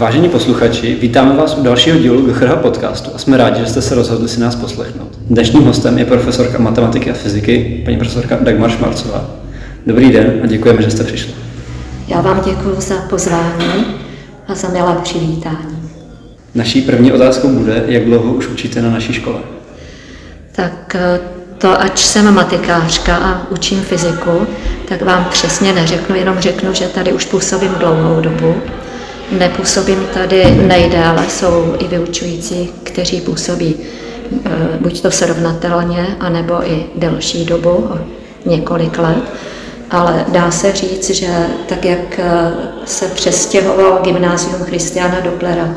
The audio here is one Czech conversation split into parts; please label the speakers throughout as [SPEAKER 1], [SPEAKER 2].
[SPEAKER 1] Vážení posluchači, vítáme vás u dalšího dílu GCHR podcastu a jsme rádi, že jste se rozhodli si nás poslechnout. Dnešním hostem je profesorka matematiky a fyziky, paní profesorka Dagmar Šmarcová. Dobrý den a děkujeme, že jste přišli.
[SPEAKER 2] Já vám děkuji za pozvání a za milé přivítání.
[SPEAKER 1] Naší první otázkou bude, jak dlouho už učíte na naší škole?
[SPEAKER 2] Tak eh, to, ač jsem matikářka a učím fyziku, tak vám přesně neřeknu, jenom řeknu, že tady už působím dlouhou dobu. Nepůsobím tady nejdéle, jsou i vyučující, kteří působí eh, buď to srovnatelně, anebo i delší dobu, několik let. Ale dá se říct, že tak, jak eh, se přestěhoval gymnázium Christiana Dopplera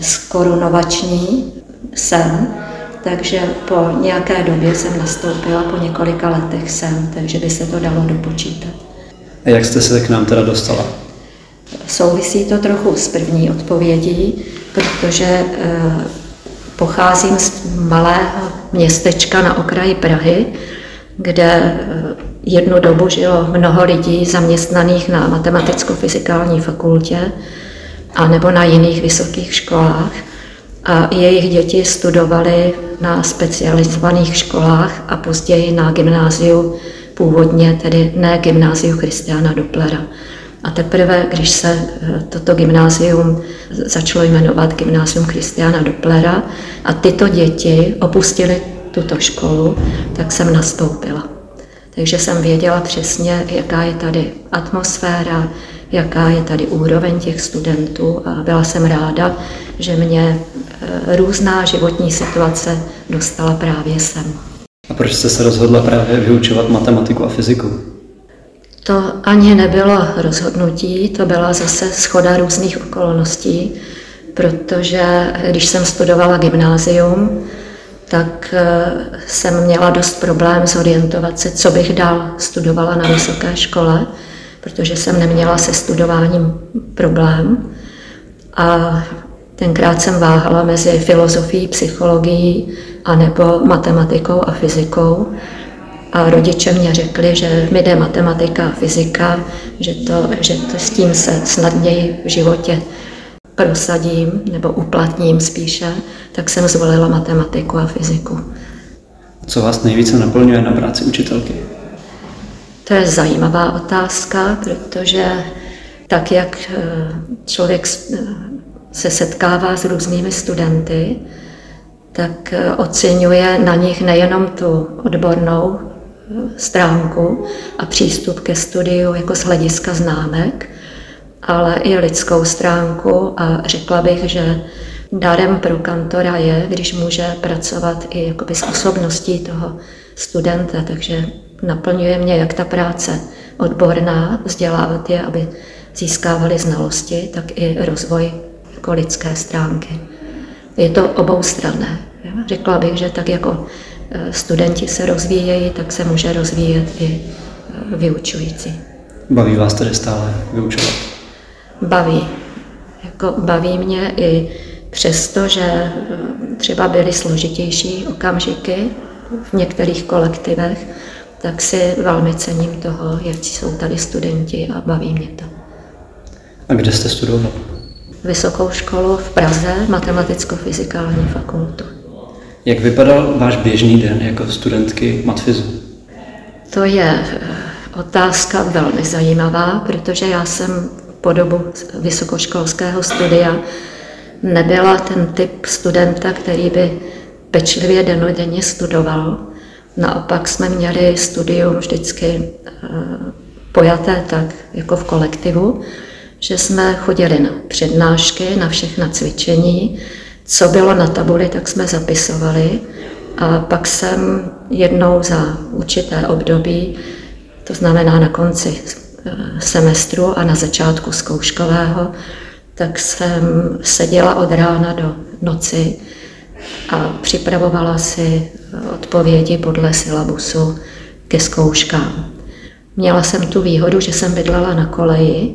[SPEAKER 2] z korunovační sem, takže po nějaké době jsem nastoupila, po několika letech jsem, takže by se to dalo dopočítat.
[SPEAKER 1] A jak jste se k nám teda dostala?
[SPEAKER 2] Souvisí to trochu s první odpovědí, protože eh, pocházím z malého městečka na okraji Prahy, kde eh, jednu dobu žilo mnoho lidí zaměstnaných na matematicko-fyzikální fakultě a nebo na jiných vysokých školách a jejich děti studovaly na specializovaných školách a později na gymnáziu, původně tedy ne gymnáziu Christiana Dopplera. A teprve, když se eh, toto gymnázium začalo jmenovat Gymnázium Christiana Dopplera a tyto děti opustily tuto školu, tak jsem nastoupila. Takže jsem věděla přesně, jaká je tady atmosféra, jaká je tady úroveň těch studentů a byla jsem ráda, že mě eh, různá životní situace dostala právě sem.
[SPEAKER 1] A proč jste se rozhodla právě vyučovat matematiku a fyziku?
[SPEAKER 2] To ani nebylo rozhodnutí, to byla zase schoda různých okolností, protože když jsem studovala gymnázium, tak eh, jsem měla dost problém zorientovat se, co bych dál studovala na vysoké škole, protože jsem neměla se studováním problém. A tenkrát jsem váhala mezi filozofií, psychologií a nebo matematikou a fyzikou. A rodiče mě řekli, že mi jde matematika a fyzika, že, to, že to s tím se snadněji v životě prosadím nebo uplatním spíše, tak jsem zvolila matematiku a fyziku.
[SPEAKER 1] Co vás nejvíce naplňuje na práci učitelky?
[SPEAKER 2] To je zajímavá otázka, protože tak, jak eh, člověk eh, se setkává s různými studenty, tak eh, oceňuje na nich nejenom tu odbornou stránku a přístup ke studiu jako z hlediska známek, ale i lidskou stránku a řekla bych, že darem pro kantora je, když může pracovat i jakoby s osobností toho studenta, takže naplňuje mě jak ta práce odborná, vzdělávat je, aby získávali znalosti, tak i rozvoj jako lidské stránky. Je to oboustranné. Řekla bych, že tak jako studenti se rozvíjejí, tak se může rozvíjet i e, vyučující.
[SPEAKER 1] Baví vás tedy stále vyučovat?
[SPEAKER 2] Baví. Jako baví mě i přesto, že e, třeba byly složitější okamžiky v některých kolektivech, tak si velmi cením toho, jak jsou tady studenti a baví mě to.
[SPEAKER 1] A kde jste studoval?
[SPEAKER 2] Vysokou školu v Praze, matematicko-fyzikální fakultu.
[SPEAKER 1] Jak vypadal váš běžný den jako studentky matfizu?
[SPEAKER 2] To je eh, otázka velmi zajímavá, protože já jsem po dobu vysokoškolského studia nebyla ten typ studenta, který by pečlivě denodenně studoval. Naopak jsme měli studium vždycky eh, pojaté tak, jako v kolektivu, že jsme chodili na přednášky, na všechna cvičení, co bylo na tabuli, tak jsme zapisovali. A pak jsem jednou za určité období, to znamená na konci eh, semestru a na začátku zkouškového, tak jsem seděla od rána do noci a připravovala si odpovědi podle syllabusu ke zkouškám. Měla jsem tu výhodu, že jsem bydlela na koleji,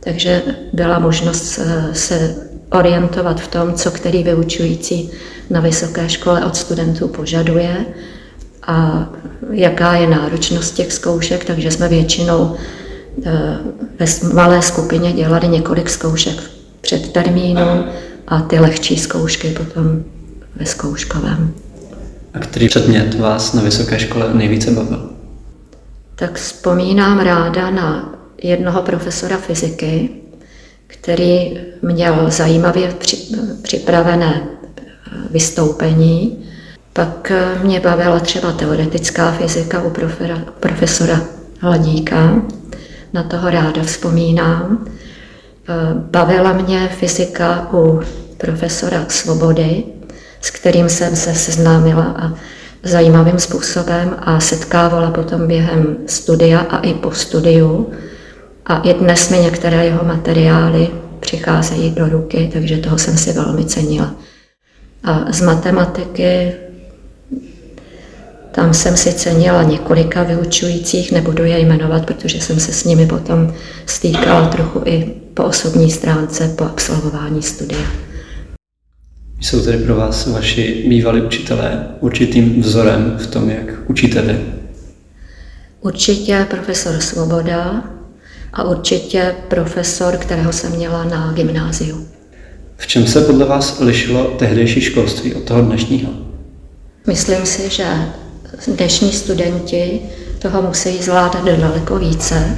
[SPEAKER 2] takže byla možnost se orientovat v tom, co který vyučující na vysoké škole od studentů požaduje a jaká je náročnost těch zkoušek, takže jsme většinou eh, ve malé skupině dělali několik zkoušek před termínu a ty lehčí zkoušky potom ve zkouškovém.
[SPEAKER 1] A který předmět vás na vysoké škole nejvíce bavil?
[SPEAKER 2] Tak vzpomínám ráda na jednoho profesora fyziky, který měl zajímavě připravené vystoupení. Pak mě bavila třeba teoretická fyzika u profesora Hladíka, na toho ráda vzpomínám. Bavila mě fyzika u profesora Svobody, s kterým jsem se seznámila a zajímavým způsobem a setkávala potom během studia a i po studiu. A i dnes mi některé jeho materiály přicházejí do ruky, takže toho jsem si velmi cenila. A z matematiky tam jsem si cenila několika vyučujících, nebudu je jmenovat, protože jsem se s nimi potom stýkala trochu i po osobní stránce, po absolvování studia.
[SPEAKER 1] Jsou tedy pro vás vaši bývalí učitelé určitým vzorem v tom, jak učíte vy?
[SPEAKER 2] Určitě profesor Svoboda a určitě profesor, kterého jsem měla na gymnáziu.
[SPEAKER 1] V čem se podle vás lišilo tehdejší školství od toho dnešního?
[SPEAKER 2] Myslím si, že dnešní studenti toho musí zvládat daleko více,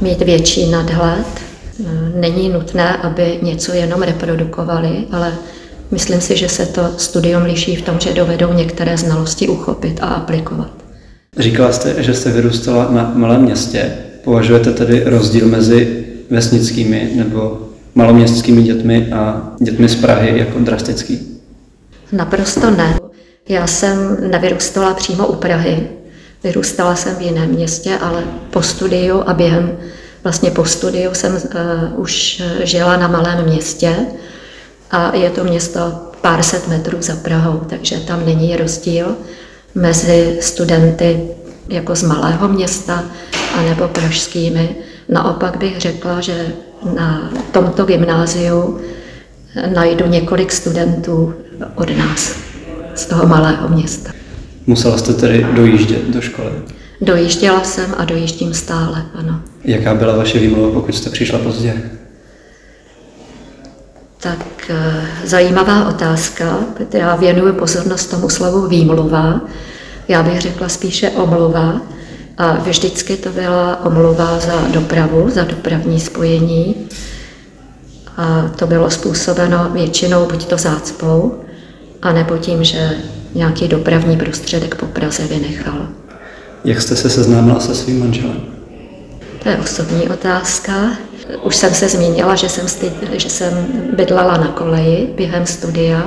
[SPEAKER 2] mít větší nadhled. Není nutné, aby něco jenom reprodukovali, ale myslím si, že se to studium liší v tom, že dovedou některé znalosti uchopit a aplikovat.
[SPEAKER 1] Říkala jste, že jste vyrůstala na malém městě. Považujete tedy rozdíl mezi vesnickými nebo maloměstskými dětmi a dětmi z Prahy jako drastický?
[SPEAKER 2] Naprosto ne. Já jsem nevyrůstala přímo u Prahy. Vyrůstala jsem v jiném městě, ale po studiu a během vlastně po studiu jsem uh, už žila na malém městě a je to město pár set metrů za Prahou, takže tam není rozdíl mezi studenty jako z malého města anebo pražskými. Naopak bych řekla, že na tomto gymnáziu najdu několik studentů od nás z toho malého města.
[SPEAKER 1] Musela jste tedy dojíždět do školy?
[SPEAKER 2] Dojížděla jsem a dojíždím stále, ano.
[SPEAKER 1] Jaká byla vaše výmluva, pokud jste přišla pozdě?
[SPEAKER 2] Tak eh, zajímavá otázka, která věnuje pozornost tomu slovu výmluva. Já bych řekla spíše omluva. A vždycky to byla omluva za dopravu, za dopravní spojení. A to bylo způsobeno většinou buď to zácpou, anebo tím, že nějaký dopravní prostředek po Praze vynechal.
[SPEAKER 1] Jak jste se seznámila se svým manželem?
[SPEAKER 2] To je osobní otázka. Už jsem se zmínila, že jsem, stý, že jsem bydlela na koleji během studia.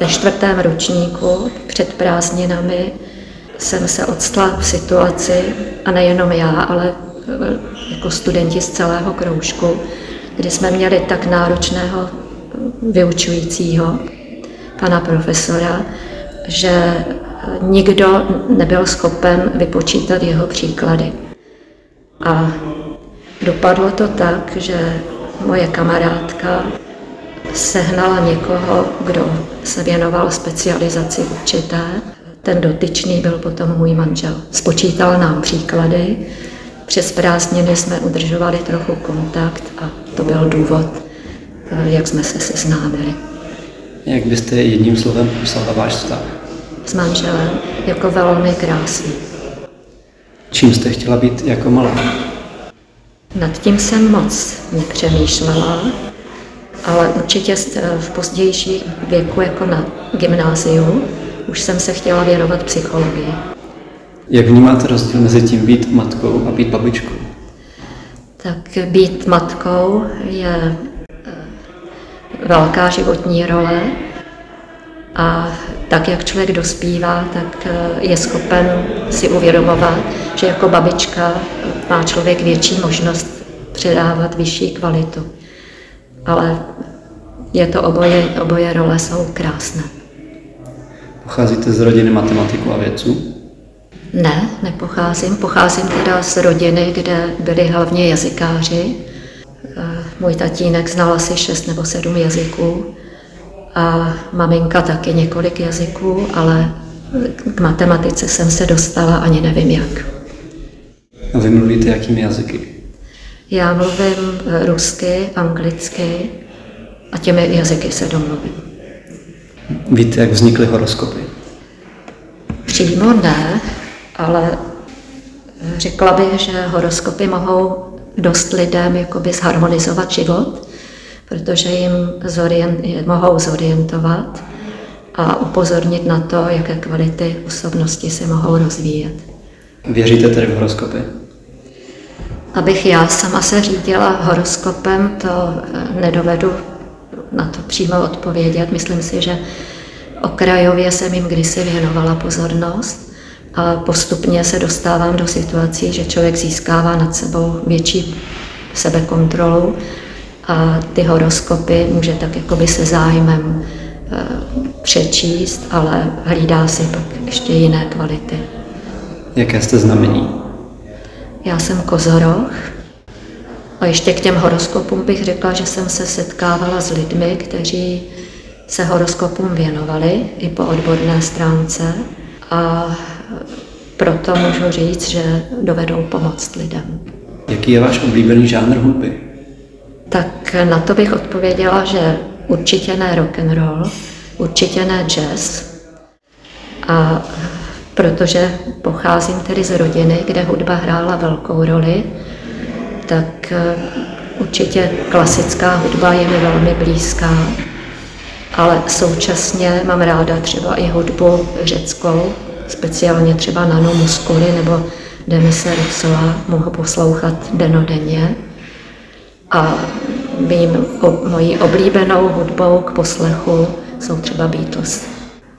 [SPEAKER 2] Ve čtvrtém ročníku před prázdninami jsem se odstla v situaci, a nejenom já, ale jako studenti z celého kroužku, kdy jsme měli tak náročného vyučujícího, pana profesora, že nikdo nebyl schopen vypočítat jeho příklady. A dopadlo to tak, že moje kamarádka sehnala někoho, kdo se věnoval specializaci určité. Ten dotyčný byl potom můj manžel. Spočítal nám příklady, přes prázdniny jsme udržovali trochu kontakt a to byl důvod, jak jsme se seznámili.
[SPEAKER 1] Jak byste jedním slovem popsala váš vztah?
[SPEAKER 2] S manželem jako velmi krásný.
[SPEAKER 1] Čím jste chtěla být jako malá?
[SPEAKER 2] Nad tím jsem moc nepřemýšlela, ale určitě v pozdější věku, jako na gymnáziu, už jsem se chtěla věnovat psychologii.
[SPEAKER 1] Jak vnímáte rozdíl mezi tím být matkou a být babičkou?
[SPEAKER 2] Tak být matkou je velká životní role a tak, jak člověk dospívá, tak eh, je schopen si uvědomovat, že jako babička má člověk větší možnost předávat vyšší kvalitu. Ale je to oboje, oboje role jsou krásné.
[SPEAKER 1] Pocházíte z rodiny matematiku a vědců?
[SPEAKER 2] Ne, nepocházím. Pocházím teda z rodiny, kde byli hlavně jazykáři, Eh, můj tatínek znal asi šest nebo sedm jazyků a maminka taky několik jazyků, ale k matematice jsem se dostala ani nevím jak.
[SPEAKER 1] A vy mluvíte jakými jazyky?
[SPEAKER 2] Já mluvím rusky, anglicky a těmi jazyky se domluvím.
[SPEAKER 1] Víte, jak vznikly horoskopy?
[SPEAKER 2] Přímo ne, ale řekla bych, že horoskopy mohou dost lidem jakoby zharmonizovat život, protože jim zorient, mohou zorientovat a upozornit na to, jaké kvality osobnosti se mohou rozvíjet.
[SPEAKER 1] Věříte tedy v horoskopy?
[SPEAKER 2] Abych já sama se řídila horoskopem, to eh, nedovedu na to přímo odpovědět. Myslím si, že okrajově jsem jim kdysi věnovala pozornost a postupně se dostávám do situací, že člověk získává nad sebou větší sebekontrolu a ty horoskopy může tak jakoby se zájmem eh, přečíst, ale hlídá si pak ještě jiné kvality.
[SPEAKER 1] Jaké jste znamení?
[SPEAKER 2] Já jsem kozoroch a ještě k těm horoskopům bych řekla, že jsem se setkávala s lidmi, kteří se horoskopům věnovali i po odborné stránce a proto můžu říct, že dovedou pomoct lidem.
[SPEAKER 1] Jaký je váš oblíbený žánr hudby?
[SPEAKER 2] Tak na to bych odpověděla, že určitě ne rock and roll, určitě ne jazz. A protože pocházím tedy z rodiny, kde hudba hrála velkou roli, tak eh, určitě klasická hudba je mi velmi blízká, ale současně mám ráda třeba i hudbu řeckou, speciálně třeba Nano Musculi nebo Demise Russova, mohu poslouchat denodenně. A mým, o, mojí oblíbenou hudbou k poslechu jsou třeba Beatles.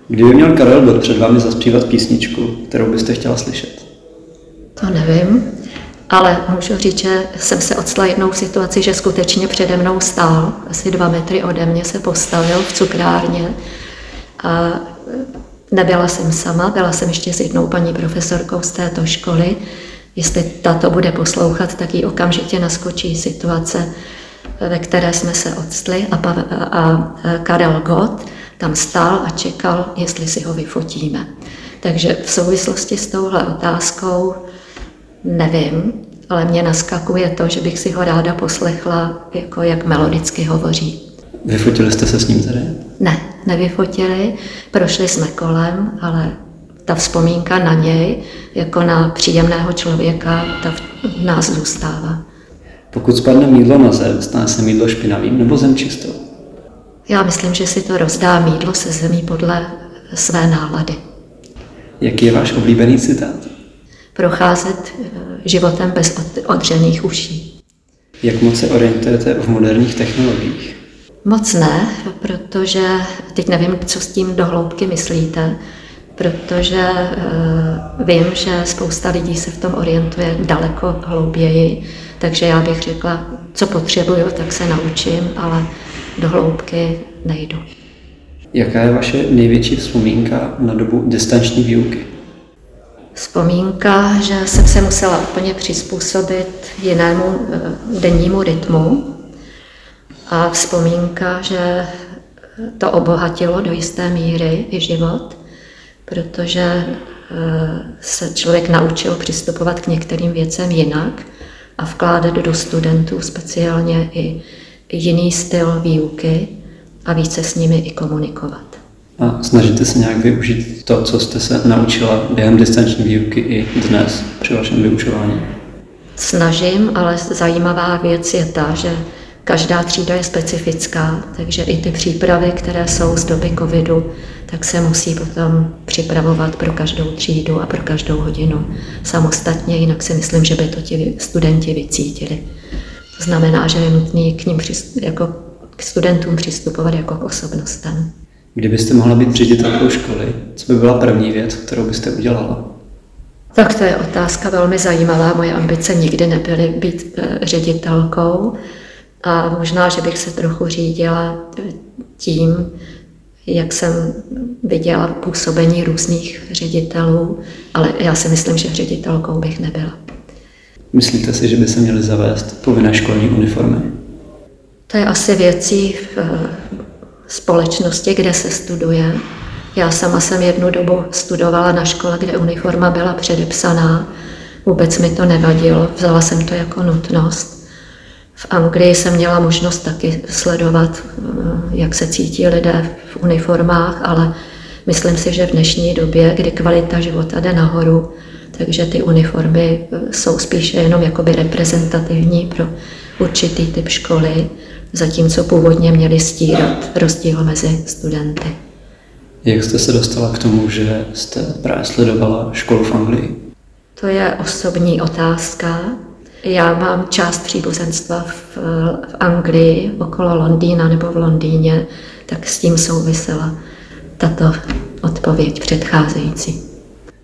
[SPEAKER 1] Kdyby měl Karel Gott před vámi zaspívat písničku, kterou byste chtěla slyšet?
[SPEAKER 2] To nevím, ale můžu říct, že jsem se odstala jednou v situaci, že skutečně přede mnou stál, asi dva metry ode mě se postavil v cukrárně a nebyla jsem sama, byla jsem ještě s jednou paní profesorkou z této školy. Jestli tato bude poslouchat, tak jí okamžitě naskočí situace, ve které jsme se odstli a, a, a Karel Gott tam stál a čekal, jestli si ho vyfotíme. Takže v souvislosti s touhle otázkou nevím, ale mě naskakuje to, že bych si ho ráda poslechla, jako jak melodicky hovoří.
[SPEAKER 1] Vyfotili jste se s ním tady?
[SPEAKER 2] Ne, nevyfotili, prošli jsme kolem, ale ta vzpomínka na něj, jako na příjemného člověka, ta v nás zůstává.
[SPEAKER 1] Pokud spadne mídlo na zem, stane se mídlo špinavým nebo zem čistou?
[SPEAKER 2] Já myslím, že si to rozdá mídlo se zemí podle své nálady.
[SPEAKER 1] Jaký je váš oblíbený citát?
[SPEAKER 2] Procházet eh, životem bez odřených uší.
[SPEAKER 1] Jak moc se orientujete v moderních technologiích?
[SPEAKER 2] Moc ne, protože teď nevím, co s tím do hloubky myslíte, protože uh, vím, že spousta lidí se v tom orientuje daleko hlouběji, takže já bych řekla, co potřebuju, tak se naučím, ale do hloubky nejdu.
[SPEAKER 1] Jaká je vaše největší vzpomínka na dobu distanční výuky?
[SPEAKER 2] Vzpomínka, že jsem se musela úplně přizpůsobit jinému eh, dennímu rytmu a vzpomínka, že to obohatilo do jisté míry i život, protože eh, se člověk naučil přistupovat k některým věcem jinak a vkládat do studentů speciálně i jiný styl výuky a více s nimi i komunikovat.
[SPEAKER 1] A snažíte se nějak využít to, co jste se naučila během distanční výuky i dnes při vašem vyučování?
[SPEAKER 2] Snažím, ale zajímavá věc je ta, že každá třída je specifická, takže i ty přípravy, které jsou z doby covidu, tak se musí potom připravovat pro každou třídu a pro každou hodinu samostatně, jinak si myslím, že by to ti studenti vycítili. To znamená, že je nutné k ním jako k studentům přistupovat jako k osobnostem.
[SPEAKER 1] Kdybyste mohla být ředitelkou školy, co by byla první věc, kterou byste udělala?
[SPEAKER 2] Tak to je otázka velmi zajímavá. Moje ambice nikdy nebyly být eh, ředitelkou a možná, že bych se trochu řídila tím, jak jsem viděla působení různých ředitelů, ale já si myslím, že ředitelkou bych nebyla.
[SPEAKER 1] Myslíte si, že by se měly zavést povinné školní uniformy?
[SPEAKER 2] To je asi věcí v eh, společnosti, kde se studuje. Já sama jsem jednu dobu studovala na škole, kde uniforma byla předepsaná. Vůbec mi to nevadilo, vzala jsem to jako nutnost. V Anglii jsem měla možnost taky sledovat, eh, jak se cítí lidé v uniformách, ale myslím si, že v dnešní době, kdy kvalita života jde nahoru, takže ty uniformy eh, jsou spíše jenom jakoby reprezentativní pro určitý typ školy, zatímco původně měli stírat rozdíl mezi studenty.
[SPEAKER 1] Jak jste se dostala k tomu, že jste právě sledovala školu v Anglii?
[SPEAKER 2] To je osobní otázka. Já mám část příbuzenstva v, v Anglii, okolo Londýna nebo v Londýně, tak s tím souvisela tato odpověď předcházející.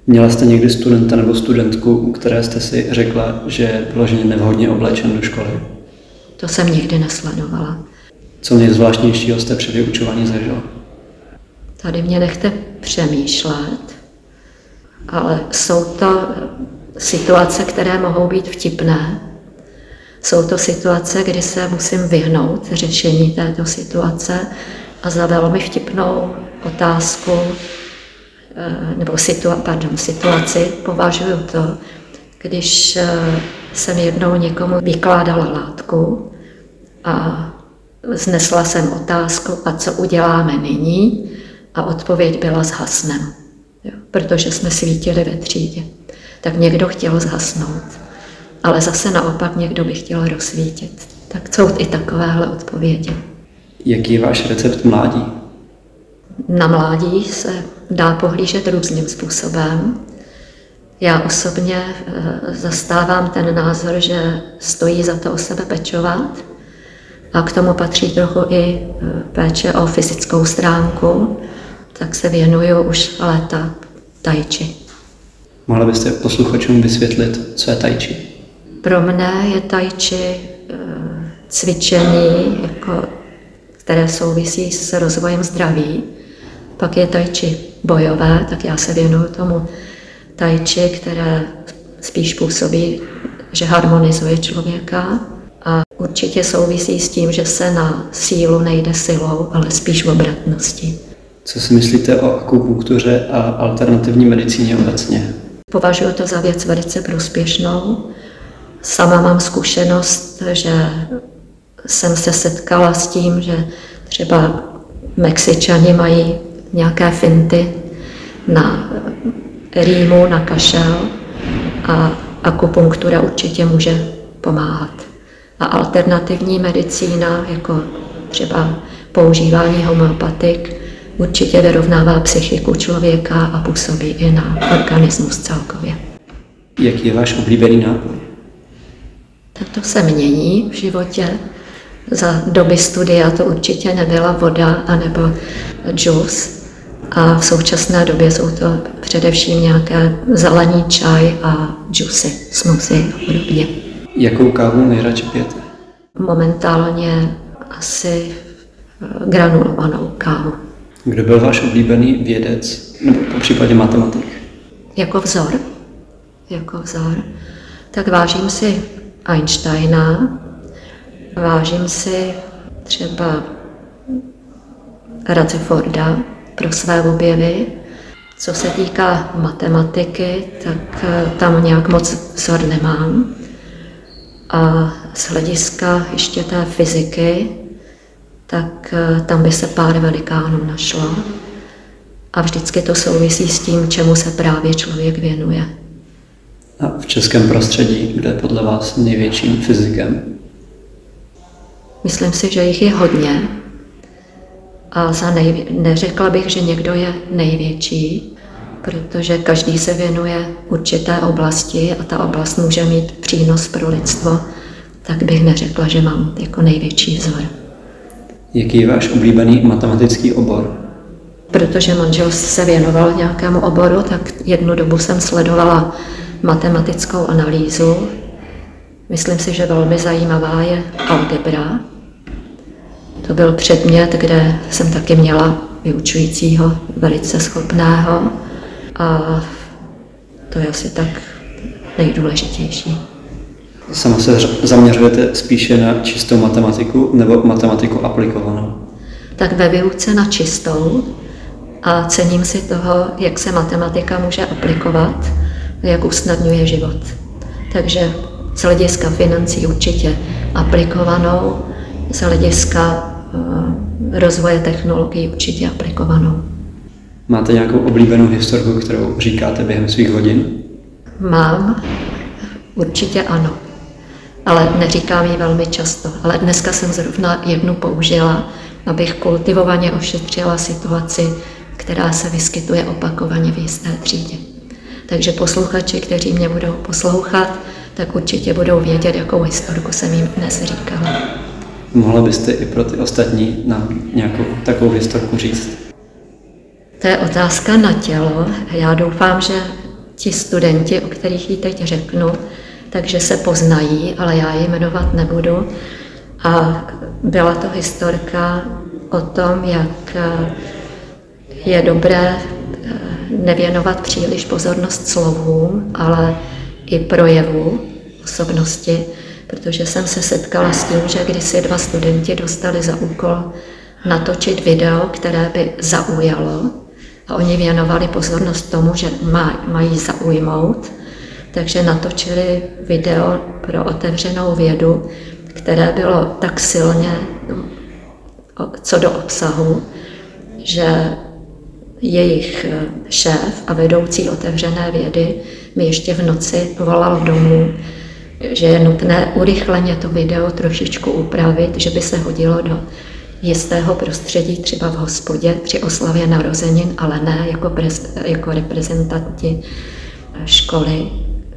[SPEAKER 1] Měla jste někdy studenta nebo studentku, u které jste si řekla, že je vyloženě nevhodně oblečen do školy?
[SPEAKER 2] To jsem nikdy nesledovala.
[SPEAKER 1] Co nejzvláštnějšího jste při vyučování zažila?
[SPEAKER 2] Tady mě nechte přemýšlet, ale jsou to situace, které mohou být vtipné. Jsou to situace, kdy se musím vyhnout řešení této situace a za velmi vtipnou otázku eh, nebo situa- pardon, situaci považuji to, když eh, jsem jednou někomu vykládala látku a znesla jsem otázku, a co uděláme nyní? A odpověď byla zhasnem, jo, protože jsme svítili ve třídě. Tak někdo chtěl zhasnout, ale zase naopak někdo by chtěl rozsvítit. Tak jsou i takovéhle odpovědi.
[SPEAKER 1] Jaký je váš recept mládí?
[SPEAKER 2] Na mládí se dá pohlížet různým způsobem. Já osobně eh, zastávám ten názor, že stojí za to o sebe pečovat a k tomu patří trochu i eh, péče o fyzickou stránku, tak se věnuju už léta tajči.
[SPEAKER 1] Mohla byste posluchačům vysvětlit, co je tajči?
[SPEAKER 2] Pro mne je tajči eh, cvičení, jako, které souvisí s rozvojem zdraví. Pak je tajči bojové, tak já se věnuju tomu tajči, které spíš působí, že harmonizuje člověka a určitě souvisí s tím, že se na sílu nejde silou, ale spíš v obratnosti.
[SPEAKER 1] Co si myslíte o akupunktuře a alternativní medicíně obecně?
[SPEAKER 2] Považuji to za věc velice prospěšnou. Sama mám zkušenost, že jsem se setkala s tím, že třeba Mexičani mají nějaké finty na rýmu, na kašel a akupunktura určitě může pomáhat. A alternativní medicína, jako třeba používání homeopatik, určitě vyrovnává psychiku člověka a působí i na organismus celkově.
[SPEAKER 1] Jaký je váš oblíbený nápoj?
[SPEAKER 2] Tak to se mění v životě. Za doby studia to určitě nebyla voda anebo džus. A v současné době jsou to především nějaké zelený čaj a džusy, smoothie a podobně.
[SPEAKER 1] Jakou kávu nejradši pijete?
[SPEAKER 2] Momentálně asi granulovanou kávu.
[SPEAKER 1] Kdo byl váš oblíbený vědec, nebo po případě matematik?
[SPEAKER 2] Jako vzor, jako vzor, tak vážím si Einsteina, vážím si třeba Rutherforda pro své objevy. Co se týká matematiky, tak eh, tam nějak moc vzor nemám. A z hlediska ještě té fyziky, tak eh, tam by se pár velikánů našlo. A vždycky to souvisí s tím, čemu se právě člověk věnuje.
[SPEAKER 1] A v českém prostředí, kde je podle vás největším fyzikem?
[SPEAKER 2] Myslím si, že jich je hodně. A za nej... neřekla bych, že někdo je největší, protože každý se věnuje určité oblasti a ta oblast může mít přínos pro lidstvo, tak bych neřekla, že mám jako největší vzor.
[SPEAKER 1] Jaký je váš oblíbený matematický obor?
[SPEAKER 2] Protože manžel se věnoval nějakému oboru, tak jednu dobu jsem sledovala matematickou analýzu. Myslím si, že velmi zajímavá je algebra. To byl předmět, kde jsem taky měla vyučujícího velice schopného a to je asi tak nejdůležitější.
[SPEAKER 1] Sama se zaměřujete spíše na čistou matematiku nebo matematiku aplikovanou?
[SPEAKER 2] Tak ve výuce na čistou a cením si toho, jak se matematika může aplikovat, jak usnadňuje život. Takže z hlediska financí určitě aplikovanou, z hlediska rozvoje technologií určitě aplikovanou.
[SPEAKER 1] Máte nějakou oblíbenou historku, kterou říkáte během svých hodin?
[SPEAKER 2] Mám, určitě ano, ale neříkám ji velmi často. Ale dneska jsem zrovna jednu použila, abych kultivovaně ošetřila situaci, která se vyskytuje opakovaně v jisté třídě. Takže posluchači, kteří mě budou poslouchat, tak určitě budou vědět, jakou historku jsem jim dnes říkala.
[SPEAKER 1] Mohla byste i pro ty ostatní nám nějakou takovou historku říct?
[SPEAKER 2] To je otázka na tělo. Já doufám, že ti studenti, o kterých ji teď řeknu, takže se poznají, ale já ji jmenovat nebudu. A byla to historka o tom, jak je dobré eh, nevěnovat příliš pozornost slovům, ale i projevu osobnosti, protože jsem se setkala s tím, že když si dva studenti dostali za úkol natočit video, které by zaujalo, a oni věnovali pozornost tomu, že mají zaujmout, takže natočili video pro otevřenou vědu, které bylo tak silně co do obsahu, že jejich eh, šéf a vedoucí otevřené vědy mi ještě v noci volal domů, že je nutné urychleně to video trošičku upravit, že by se hodilo do jistého prostředí, třeba v hospodě při oslavě narozenin, ale ne jako, prez, jako reprezentanti školy,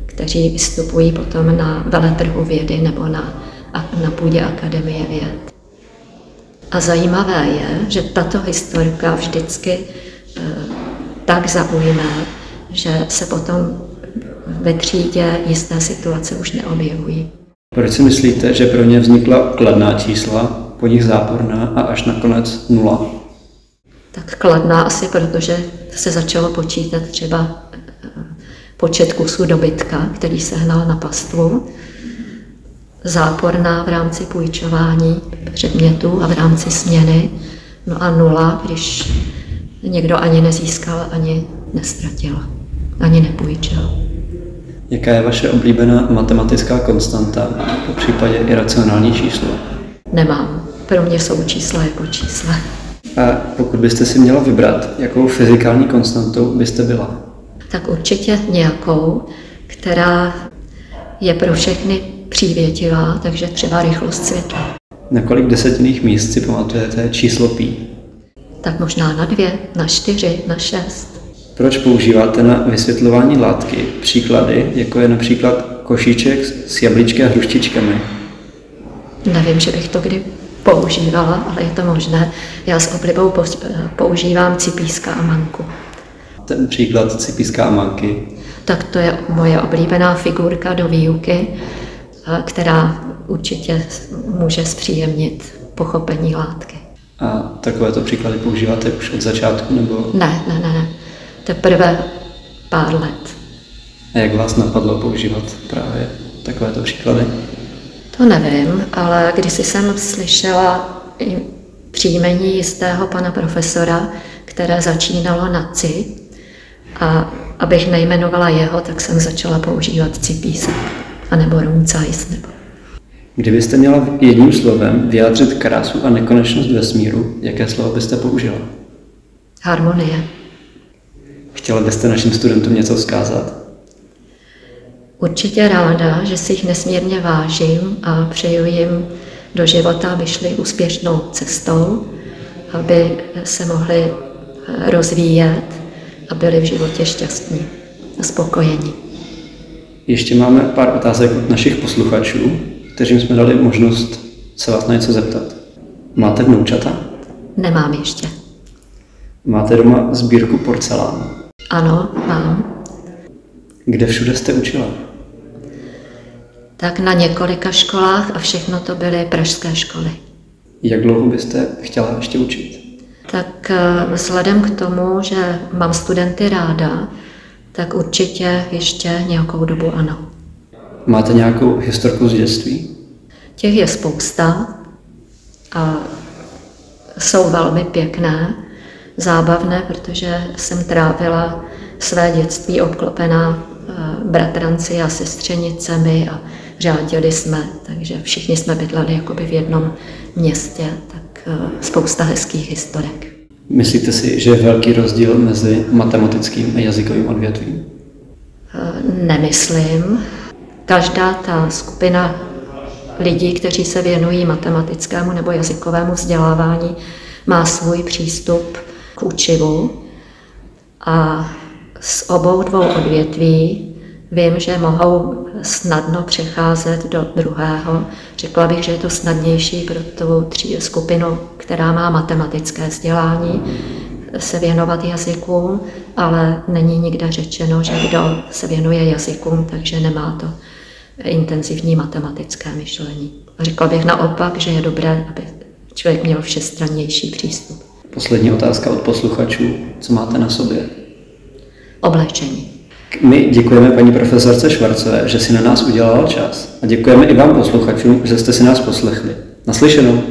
[SPEAKER 2] kteří vystupují potom na veletrhu vědy nebo na, na půdě Akademie věd. A zajímavé je, že tato historka vždycky eh, tak zaujme, že se potom ve třídě jisté situace už neobjevují.
[SPEAKER 1] Proč si myslíte, že pro ně vznikla kladná čísla, po nich záporná a až nakonec nula?
[SPEAKER 2] Tak kladná asi, protože se začalo počítat třeba eh, počet kusů dobytka, který se hnal na pastvu, záporná v rámci půjčování předmětů a v rámci směny, no a nula, když někdo ani nezískal, ani nestratil, ani nepůjčil.
[SPEAKER 1] Jaká je vaše oblíbená matematická konstanta, po případě iracionální číslo?
[SPEAKER 2] Nemám. Pro mě jsou čísla jako čísla.
[SPEAKER 1] A pokud byste si měla vybrat, jakou fyzikální konstantou byste byla?
[SPEAKER 2] Tak určitě nějakou, která je pro všechny přívětivá, takže třeba rychlost světla.
[SPEAKER 1] Na kolik desetinných míst si pamatujete číslo pi?
[SPEAKER 2] Tak možná na dvě, na čtyři, na šest.
[SPEAKER 1] Proč používáte na vysvětlování látky příklady, jako je například košíček s jablíčky a hruštičkami?
[SPEAKER 2] Nevím, že bych to kdy používala, ale je to možné. Já s oblibou používám cipíska a manku.
[SPEAKER 1] Ten příklad cipíska a manky?
[SPEAKER 2] Tak to je moje oblíbená figurka do výuky, která určitě může zpříjemnit pochopení látky.
[SPEAKER 1] A takovéto příklady používáte už od začátku? nebo?
[SPEAKER 2] Ne, ne, ne, ne. Teprve pár let.
[SPEAKER 1] A jak vás napadlo používat právě takovéto příklady?
[SPEAKER 2] To nevím, ale když jsem slyšela příjmení jistého pana profesora, které začínalo na CI, a abych nejmenovala jeho, tak jsem začala používat cipísek, anebo rumcajs. Nebo...
[SPEAKER 1] Kdybyste měla jedním slovem vyjádřit krásu a nekonečnost vesmíru, jaké slovo byste použila?
[SPEAKER 2] Harmonie.
[SPEAKER 1] Chtěla byste našim studentům něco vzkázat?
[SPEAKER 2] Určitě ráda, že si jich nesmírně vážím a přeju jim do života, aby šli úspěšnou cestou, aby se mohli eh, rozvíjet a byli v životě šťastní a spokojení.
[SPEAKER 1] Ještě máme pár otázek od našich posluchačů, kterým jsme dali možnost se vás na něco zeptat. Máte vnoučata?
[SPEAKER 2] Nemám ještě.
[SPEAKER 1] Máte doma sbírku porcelánu?
[SPEAKER 2] Ano, mám.
[SPEAKER 1] Kde všude jste učila?
[SPEAKER 2] Tak na několika školách a všechno to byly pražské školy.
[SPEAKER 1] Jak dlouho byste chtěla ještě učit?
[SPEAKER 2] Tak eh, vzhledem k tomu, že mám studenty ráda, tak určitě ještě nějakou dobu ano.
[SPEAKER 1] Máte nějakou historku z dětství?
[SPEAKER 2] Těch je spousta a jsou velmi pěkné, zábavné, protože jsem trávila své dětství obklopená eh, bratranci a sestřenicemi a řádili jsme, takže všichni jsme bydleli jakoby v jednom městě, tak eh, spousta hezkých historek.
[SPEAKER 1] Myslíte si, že je velký rozdíl mezi matematickým a jazykovým odvětvím?
[SPEAKER 2] Eh, nemyslím. Každá ta skupina lidí, kteří se věnují matematickému nebo jazykovému vzdělávání, má svůj přístup k učivu a z obou dvou odvětví vím, že mohou snadno přecházet do druhého. Řekla bych, že je to snadnější pro tu skupinu, která má matematické vzdělání, se věnovat jazykům, ale není nikde řečeno, že kdo se věnuje jazykům, takže nemá to intenzivní matematické myšlení. Řekla bych naopak, že je dobré, aby člověk měl všestrannější přístup.
[SPEAKER 1] Poslední otázka od posluchačů. Co máte na sobě?
[SPEAKER 2] Oblečení.
[SPEAKER 1] My děkujeme paní profesorce Švarcové, že si na nás udělala čas. A děkujeme i vám posluchačům, že jste si nás poslechli. Naslyšenou.